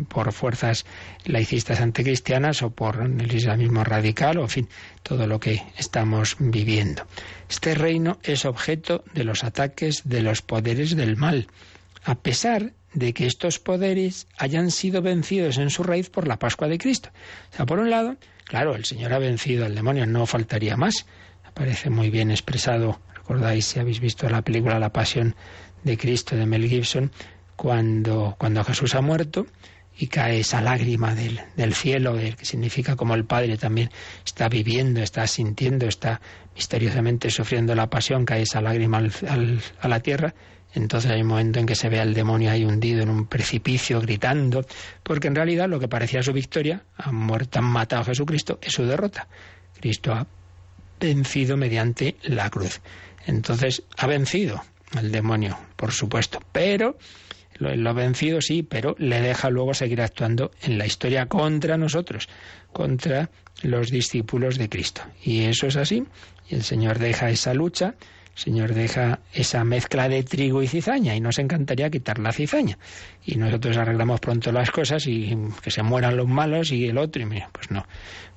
por fuerzas laicistas anticristianas o por el islamismo radical, o en fin, todo lo que estamos viviendo. Este reino es objeto de los ataques de los poderes del mal, a pesar de que estos poderes hayan sido vencidos en su raíz por la Pascua de Cristo. O sea, por un lado, claro, el Señor ha vencido al demonio, no faltaría más. Aparece muy bien expresado recordáis si habéis visto la película La Pasión de Cristo de Mel Gibson, cuando, cuando Jesús ha muerto y cae esa lágrima del, del cielo, que significa como el Padre también está viviendo, está sintiendo, está misteriosamente sufriendo la pasión, cae esa lágrima a la tierra, entonces hay un momento en que se ve al demonio ahí hundido en un precipicio gritando, porque en realidad lo que parecía su victoria, han muerto, han matado a Jesucristo, es su derrota. Cristo ha vencido mediante la cruz. Entonces ha vencido al demonio, por supuesto, pero Lo, lo vencido sí, pero le deja luego seguir actuando en la historia contra nosotros, contra los discípulos de Cristo. Y eso es así. Y el Señor deja esa lucha, el Señor deja esa mezcla de trigo y cizaña y nos encantaría quitar la cizaña. Y nosotros arreglamos pronto las cosas y que se mueran los malos y el otro. Y mira, pues no,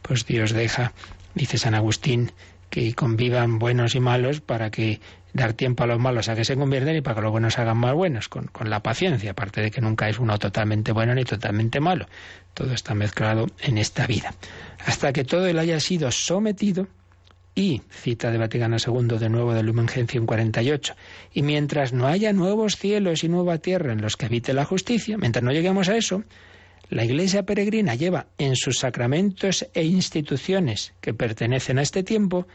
pues Dios deja, dice San Agustín, que convivan buenos y malos para que dar tiempo a los malos a que se convierten y para que los buenos hagan más buenos, con, con la paciencia, aparte de que nunca es uno totalmente bueno ni totalmente malo. Todo está mezclado en esta vida. Hasta que todo él haya sido sometido y, cita de Vaticano II de nuevo de Lumen Gentium 48, y mientras no haya nuevos cielos y nueva tierra en los que habite la justicia, mientras no lleguemos a eso, la Iglesia peregrina lleva en sus sacramentos e instituciones que pertenecen a este tiempo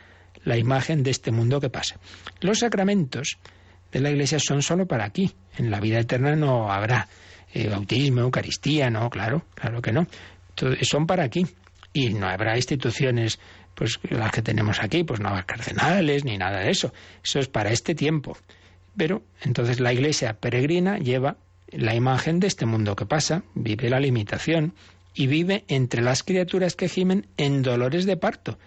la imagen de este mundo que pasa. Los sacramentos de la Iglesia son solo para aquí. En la vida eterna no habrá eh, bautismo, Eucaristía, no, claro, claro que no. son para aquí. Y no habrá instituciones, pues las que tenemos aquí, pues no habrá cardenales ni nada de eso. Eso es para este tiempo. Pero entonces la Iglesia peregrina lleva la imagen de este mundo que pasa, vive la limitación y vive entre las criaturas que gimen en dolores de parto.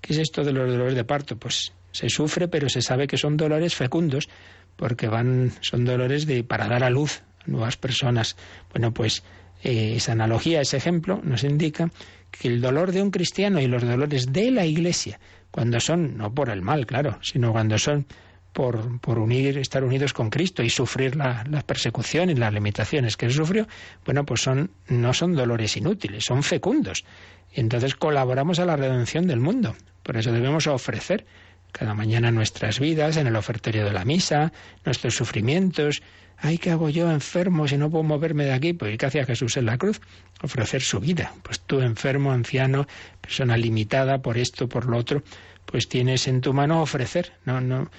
¿Qué es esto de los dolores de parto? Pues se sufre, pero se sabe que son dolores fecundos, porque van, son dolores de para dar a luz a nuevas personas. Bueno, pues eh, esa analogía, ese ejemplo, nos indica que el dolor de un cristiano y los dolores de la Iglesia, cuando son, no por el mal, claro, sino cuando son por, unir, estar unidos con Cristo y sufrir la, las persecuciones, las limitaciones que él sufrió, bueno, pues son, no son dolores inútiles, son fecundos. Entonces colaboramos a la redención del mundo. Por eso debemos ofrecer cada mañana nuestras vidas en el ofertorio de la misa, nuestros sufrimientos. Ay, ¿qué hago yo enfermo si no puedo moverme de aquí? Pues ¿qué hacía Jesús en la cruz? Ofrecer su vida. Pues tú enfermo, anciano, persona limitada por esto, por lo otro, pues tienes en tu mano ofrecer. No, no,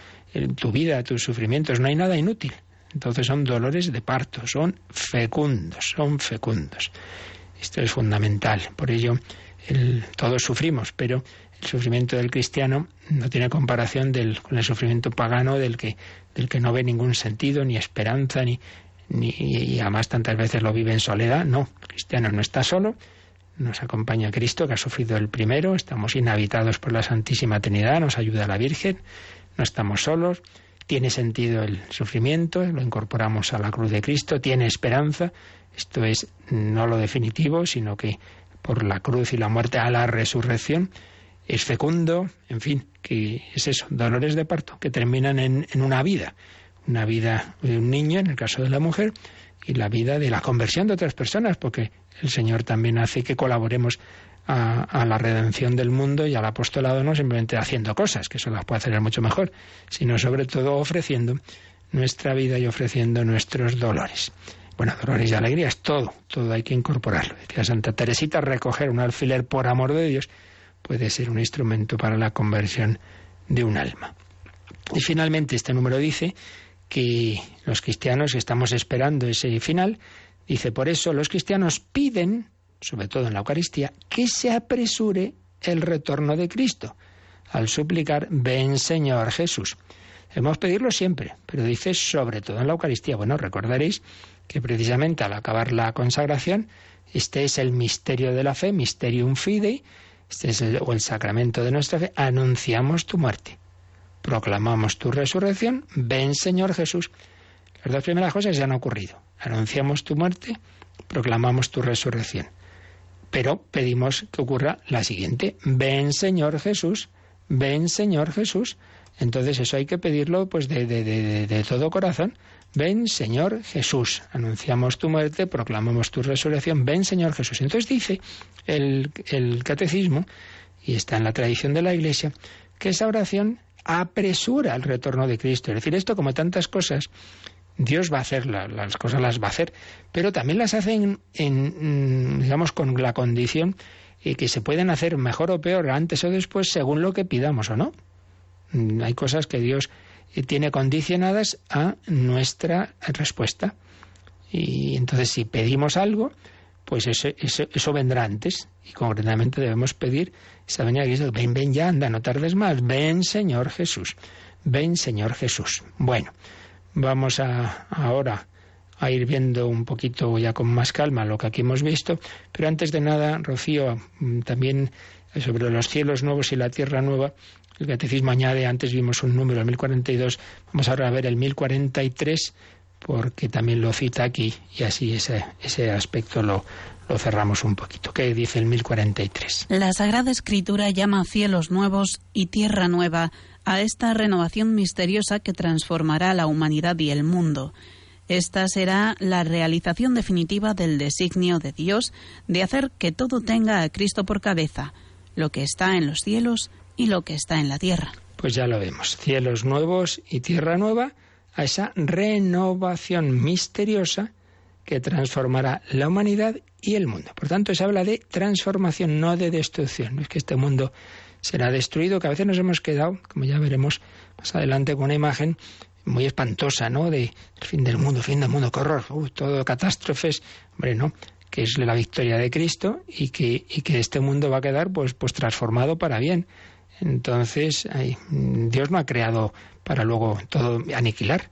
tu vida, tus sufrimientos, no hay nada inútil. Entonces son dolores de parto, son fecundos, son fecundos. Esto es fundamental. Por ello, todos sufrimos, pero el sufrimiento del cristiano no tiene comparación del, con el sufrimiento pagano del que, del que no ve ningún sentido, ni esperanza, ni, ni, y además tantas veces lo vive en soledad. No, el cristiano no está solo, nos acompaña Cristo, que ha sufrido el primero, estamos inhabitados por la Santísima Trinidad, nos ayuda la Virgen, no estamos solos, tiene sentido el sufrimiento, lo incorporamos a la cruz de Cristo, tiene esperanza, esto es no lo definitivo, sino que por la cruz y la muerte a la resurrección, es fecundo, en fin, que es eso, dolores de parto, que terminan en, en una vida, una vida de un niño, en el caso de la mujer, y la vida de la conversión de otras personas, porque el Señor también hace que colaboremos a, la redención del mundo y al apostolado no simplemente haciendo cosas, que eso las puede hacer mucho mejor, sino sobre todo ofreciendo nuestra vida y ofreciendo nuestros dolores. Bueno, dolores y alegrías, todo, todo hay que incorporarlo. Decía Santa Teresita, recoger un alfiler por amor de Dios puede ser un instrumento para la conversión de un alma. Y finalmente este número dice que los cristianos estamos esperando ese final, dice por eso los cristianos piden sobre todo en la Eucaristía, que se apresure el retorno de Cristo, al suplicar, ven Señor Jesús. Debemos pedirlo siempre, pero dice sobre todo en la Eucaristía. Bueno, recordaréis que precisamente al acabar la consagración, este es el misterio de la fe, mysterium fidei, este es el, el sacramento de nuestra fe, anunciamos tu muerte, proclamamos tu resurrección, ven Señor Jesús. Las dos primeras cosas ya han ocurrido. Anunciamos tu muerte, proclamamos tu resurrección. Pero pedimos que ocurra la siguiente. Ven Señor Jesús, ven Señor Jesús. Entonces eso hay que pedirlo pues de, todo corazón. Ven Señor Jesús. Anunciamos tu muerte, proclamamos tu resurrección. Ven Señor Jesús. Entonces dice el, el catecismo, y está en la tradición de la Iglesia, que esa oración apresura el retorno de Cristo. Es decir, esto como tantas cosas Dios va a hacer las cosas, las va a hacer, pero también las hacen en, mm, digamos, con la condición y que se pueden hacer mejor o peor antes o después según lo que pidamos o no. Mm, hay cosas que Dios eh, tiene condicionadas a nuestra respuesta. Y entonces si pedimos algo, pues eso, eso, vendrá antes. Y concretamente debemos pedir venida que dice, ven, ven ya, anda, no tardes más. Ven Señor Jesús. Ven Señor Jesús. Bueno. Vamos a, ahora a ir viendo un poquito ya con más calma lo que aquí hemos visto. Pero antes de nada, Rocío, mm, también sobre los cielos nuevos y la tierra nueva, el catecismo añade, antes vimos un número, el 1042, vamos ahora a ver el 1043, porque también lo cita aquí y así ese, ese aspecto lo, lo cerramos un poquito. ¿Qué dice el 1043? La Sagrada Escritura llama cielos nuevos y tierra nueva a esta renovación misteriosa que transformará la humanidad y el mundo. Esta será la realización definitiva del designio de Dios de hacer que todo tenga a Cristo por cabeza, lo que está en los cielos y lo que está en la tierra. Pues ya lo vemos, cielos nuevos y tierra nueva, a esa renovación misteriosa que transformará la humanidad y el mundo. Por tanto, se habla de transformación, no de destrucción. Es que este mundo será destruido, que a veces nos hemos quedado, como ya veremos más adelante, con una imagen muy espantosa, ¿no? De fin del mundo, fin del mundo, qué horror, uh, todo catástrofes. Hombre, no, que es la victoria de Cristo y que, y que este mundo va a quedar pues, pues transformado para bien. Entonces, Dios no ha creado para luego todo aniquilar.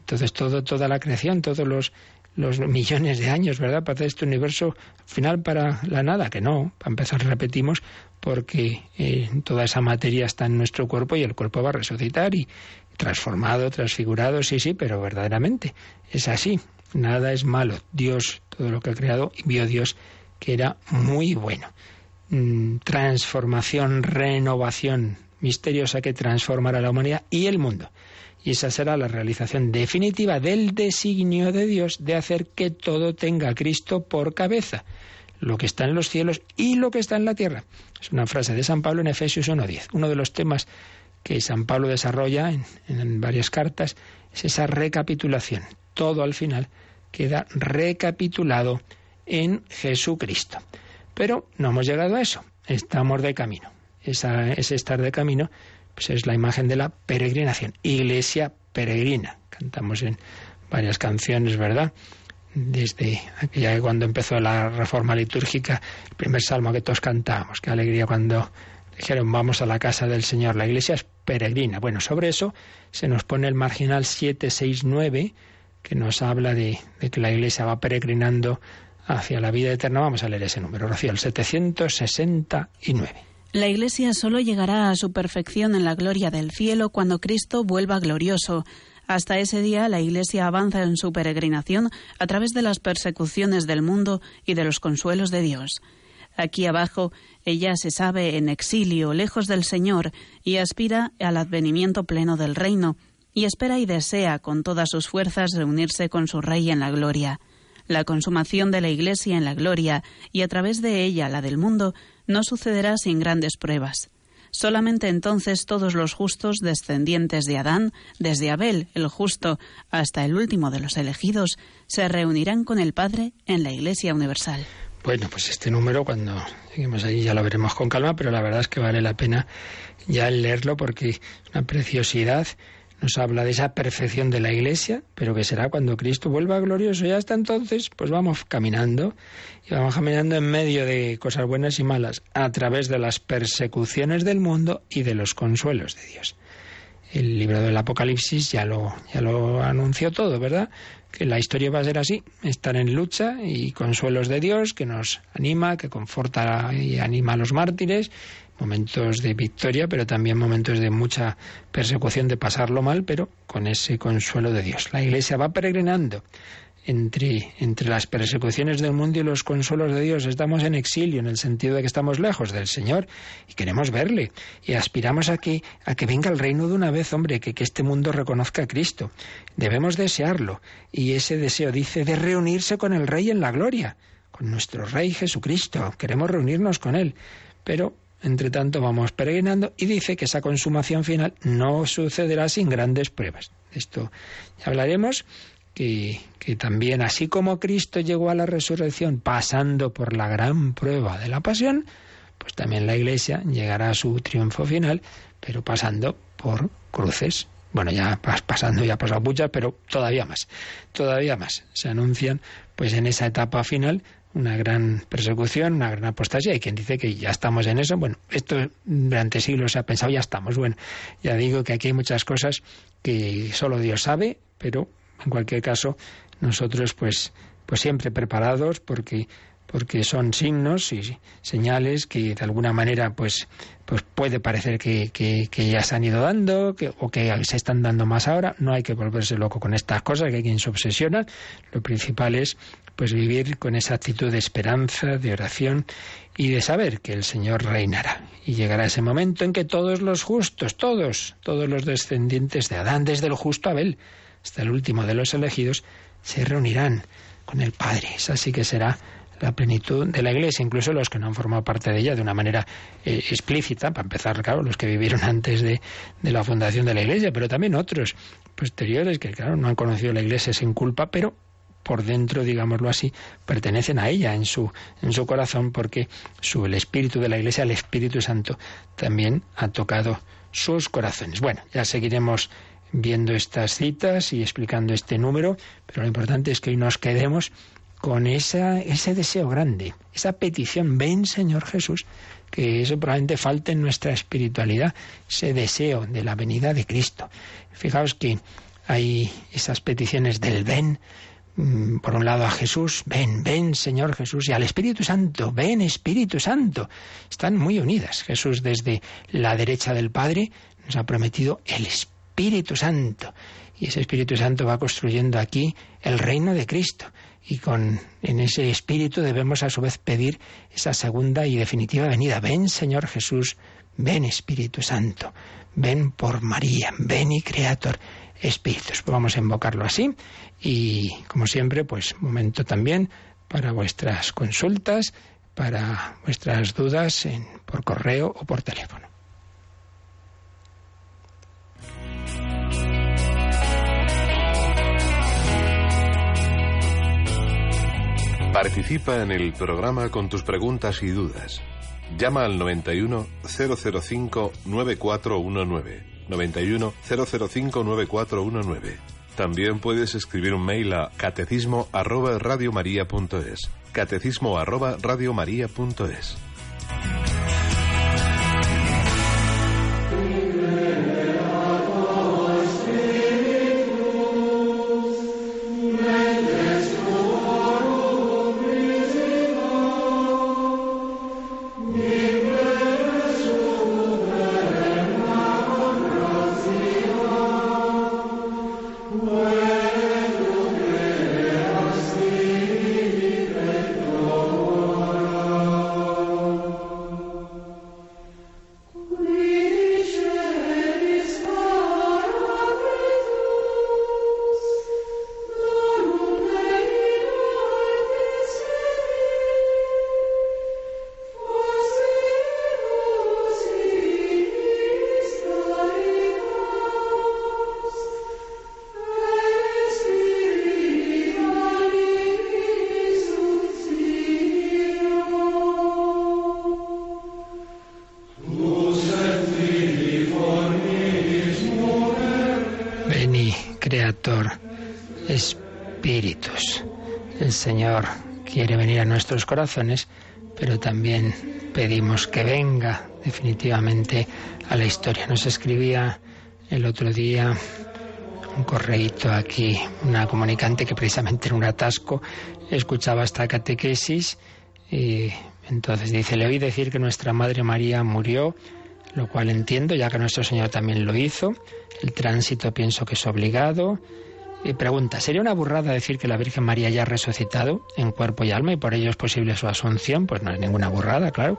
Entonces, todo, toda la creación, todos los, los millones de años, ¿verdad? Para hacer este universo final para la nada, que no. Para empezar, repetimos, porque eh, toda esa materia está en nuestro cuerpo y el cuerpo va a resucitar y transformado, transfigurado, sí, sí, pero verdaderamente es así. Nada es malo. Dios, todo lo que ha creado, vio Dios que era muy bueno. Mm, transformación, renovación misteriosa que transformará la humanidad y el mundo. Y esa será la realización definitiva del designio de Dios de hacer que todo tenga a Cristo por cabeza, lo que está en los cielos y lo que está en la tierra. Es una frase de San Pablo en Efesios 1.10. Uno de los temas que San Pablo desarrolla en, en varias cartas es esa recapitulación. Todo al final queda recapitulado en Jesucristo. Pero no hemos llegado a eso, estamos de camino. Esa, ese estar de camino pues es la imagen de la peregrinación, iglesia peregrina. Cantamos en varias canciones, ¿verdad? Desde aquella cuando empezó la reforma litúrgica, el primer salmo que todos cantábamos, qué alegría cuando dijeron vamos a la casa del Señor, la iglesia es peregrina. Bueno, sobre eso se nos pone el marginal 769, que nos habla de, de que la iglesia va peregrinando hacia la vida eterna. Vamos a leer ese número, Rocío, el 769. La Iglesia solo llegará a su perfección en la gloria del cielo cuando Cristo vuelva glorioso. Hasta ese día la Iglesia avanza en su peregrinación a través de las persecuciones del mundo y de los consuelos de Dios. Aquí abajo, ella se sabe en exilio, lejos del Señor, y aspira al advenimiento pleno del reino, y espera y desea con todas sus fuerzas reunirse con su Rey en la gloria. La consumación de la Iglesia en la gloria y a través de ella la del mundo no sucederá sin grandes pruebas. Solamente entonces todos los justos descendientes de Adán, desde Abel el justo hasta el último de los elegidos, se reunirán con el Padre en la Iglesia Universal. Bueno, pues este número cuando lleguemos allí ya lo veremos con calma, pero la verdad es que vale la pena ya leerlo porque es una preciosidad nos habla de esa perfección de la Iglesia, pero que será cuando Cristo vuelva glorioso. Y hasta entonces, pues vamos caminando, y vamos caminando en medio de cosas buenas y malas, a través de las persecuciones del mundo y de los consuelos de Dios. El libro del Apocalipsis ya lo, ya lo anunció todo, ¿verdad? Que la historia va a ser así, estar en lucha y consuelos de Dios, que nos anima, que conforta y anima a los mártires, momentos de victoria, pero también momentos de mucha persecución, de pasarlo mal, pero con ese consuelo de Dios. La Iglesia va peregrinando entre, entre las persecuciones del mundo y los consuelos de Dios. Estamos en exilio, en el sentido de que estamos lejos del Señor y queremos verle. Y aspiramos a que, a que venga el reino de una vez, hombre, que, que este mundo reconozca a Cristo. Debemos desearlo. Y ese deseo dice de reunirse con el Rey en la gloria, con nuestro Rey Jesucristo. Queremos reunirnos con Él. Pero entre tanto, vamos peregrinando y dice que esa consumación final no sucederá sin grandes pruebas. esto ya hablaremos, que, también así como Cristo llegó a la resurrección pasando por la gran prueba de la pasión, pues también la Iglesia llegará a su triunfo final, pero pasando por cruces. Bueno, ya pasando, ya ha pasado muchas, pero todavía más, todavía más. Se anuncian, pues en esa etapa final, una gran persecución, una gran apostasía. Hay quien dice que ya estamos en eso. Bueno, esto durante siglos se ha pensado, ya estamos. Bueno, ya digo que aquí hay muchas cosas que solo Dios sabe, pero en cualquier caso nosotros pues, pues siempre preparados porque porque son signos y señales que de alguna manera pues, pues puede parecer que, ya se han ido dando que, o que se están dando más ahora. No hay que volverse loco con estas cosas, que hay quien se obsesiona. Lo principal es pues vivir con esa actitud de esperanza, de oración y de saber que el Señor reinará. Y llegará ese momento en que todos los justos, todos, todos los descendientes de Adán, desde el justo Abel hasta el último de los elegidos, se reunirán con el Padre. Esa sí que será la plenitud de la Iglesia, incluso los que no han formado parte de ella de una manera eh, explícita, para empezar, claro, los que vivieron [LAUGHS] antes de, de, la fundación de la Iglesia, pero también otros posteriores que, claro, no han conocido la Iglesia sin culpa, pero por dentro, digámoslo así, pertenecen a ella en su, en su corazón, porque su, el espíritu de la Iglesia, el Espíritu Santo, también ha tocado sus corazones. Bueno, ya seguiremos viendo estas citas y explicando este número, pero lo importante es que hoy nos quedemos con esa, ese deseo grande, esa petición, ven Señor Jesús, que eso probablemente falte en nuestra espiritualidad, ese deseo de la venida de Cristo. Fijaos que hay esas peticiones del ven, mm, por un lado a Jesús, ven, ven Señor Jesús, y al Espíritu Santo, ven Espíritu Santo. Están muy unidas. Jesús desde la derecha del Padre nos ha prometido el Espíritu Santo. Y ese Espíritu Santo va construyendo aquí el reino de Cristo y con en ese espíritu debemos a su vez pedir esa segunda y definitiva venida. Ven, Señor Jesús, ven Espíritu Santo, ven por María, ven y Creator Espíritus. Vamos a invocarlo así y como siempre, pues momento también para vuestras consultas, para vuestras dudas en, por correo o por teléfono. Participa en el programa con tus preguntas y dudas. Llama al 91 005 9419. 91 005 9419. También puedes escribir un mail a catecismo arroba radiomaria.es. Catecismo arroba. Señor quiere venir a nuestros corazones, pero también pedimos que venga definitivamente a la historia. Nos escribía el otro día un correíto aquí, una comunicante que precisamente en un atasco escuchaba esta catequesis y entonces dice, le oí decir que nuestra Madre María murió, lo cual entiendo, ya que nuestro Señor también lo hizo. El tránsito pienso que es obligado. Y pregunta, ¿sería una burrada decir que la Virgen María ya ha resucitado en cuerpo y alma y por ello es posible su asunción? Pues no es ninguna burrada, claro.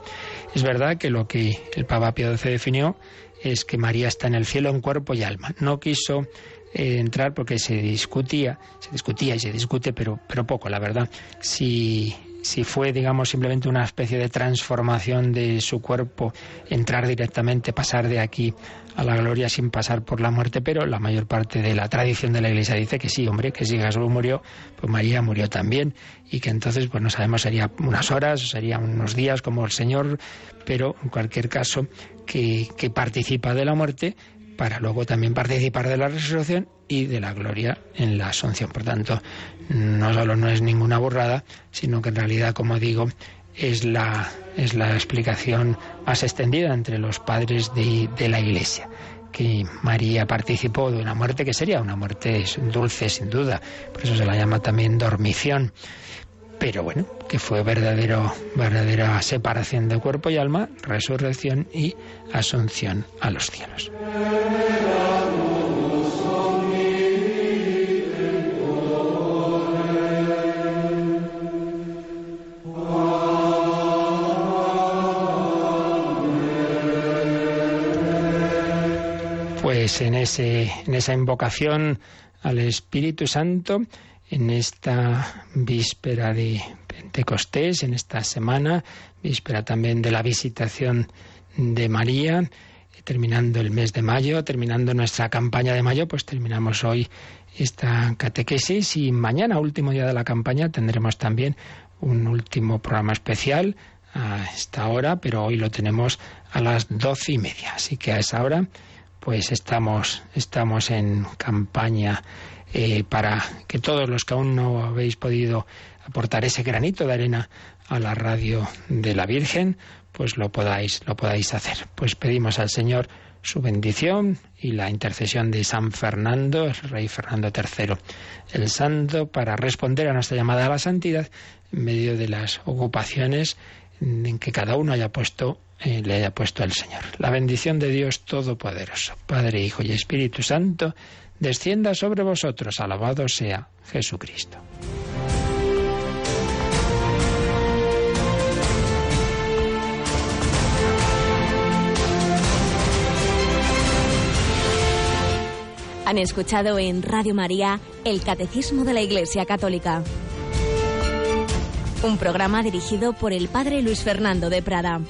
Es verdad que lo que el Papa Pío XII definió es que María está en el cielo en cuerpo y alma. No quiso eh, entrar porque se discutía, se discutía y se discute, pero, pero poco, la verdad, si si fue, digamos, simplemente una especie de transformación de su cuerpo, entrar directamente, pasar de aquí a la gloria sin pasar por la muerte, pero la mayor parte de la tradición de la Iglesia dice que sí, hombre, que si Jesús murió, pues María murió también, y que entonces, pues no sabemos, sería unas horas, sería unos días como el Señor, pero en cualquier caso, que, que participa de la muerte para luego también participar de la resurrección y de la gloria en la asunción. Por tanto, no solo no es ninguna burrada, sino que en realidad, como digo, es la, es la explicación más extendida entre los padres de, de la Iglesia. que María participó de una muerte que sería una muerte dulce sin duda, por eso se la llama también dormición. Pero bueno, que fue verdadero, verdadera separación de cuerpo y alma, resurrección y asunción a los cielos. Pues en, ese, en esa invocación al Espíritu Santo, en esta víspera de Pentecostés, en esta semana, víspera también de la visitación de María, terminando el mes de mayo, terminando nuestra campaña de mayo, pues terminamos hoy esta catequesis y mañana, último día de la campaña, tendremos también un último programa especial a esta hora, pero hoy lo tenemos a las doce y media. Así que a esa hora pues estamos, estamos en campaña eh, para que todos los que aún no habéis podido aportar ese granito de arena a la radio de la Virgen, pues lo podáis, lo podáis hacer. Pues pedimos al Señor su bendición y la intercesión de San Fernando, el rey Fernando III, el santo, para responder a nuestra llamada a la santidad en medio de las ocupaciones en que cada uno haya puesto eh, le haya puesto el Señor. La bendición de Dios Todopoderoso, Padre, Hijo y Espíritu Santo, descienda sobre vosotros. Alabado sea Jesucristo. Han escuchado en Radio María el Catecismo de la Iglesia Católica. Un programa dirigido por el Padre Luis Fernando de Prada.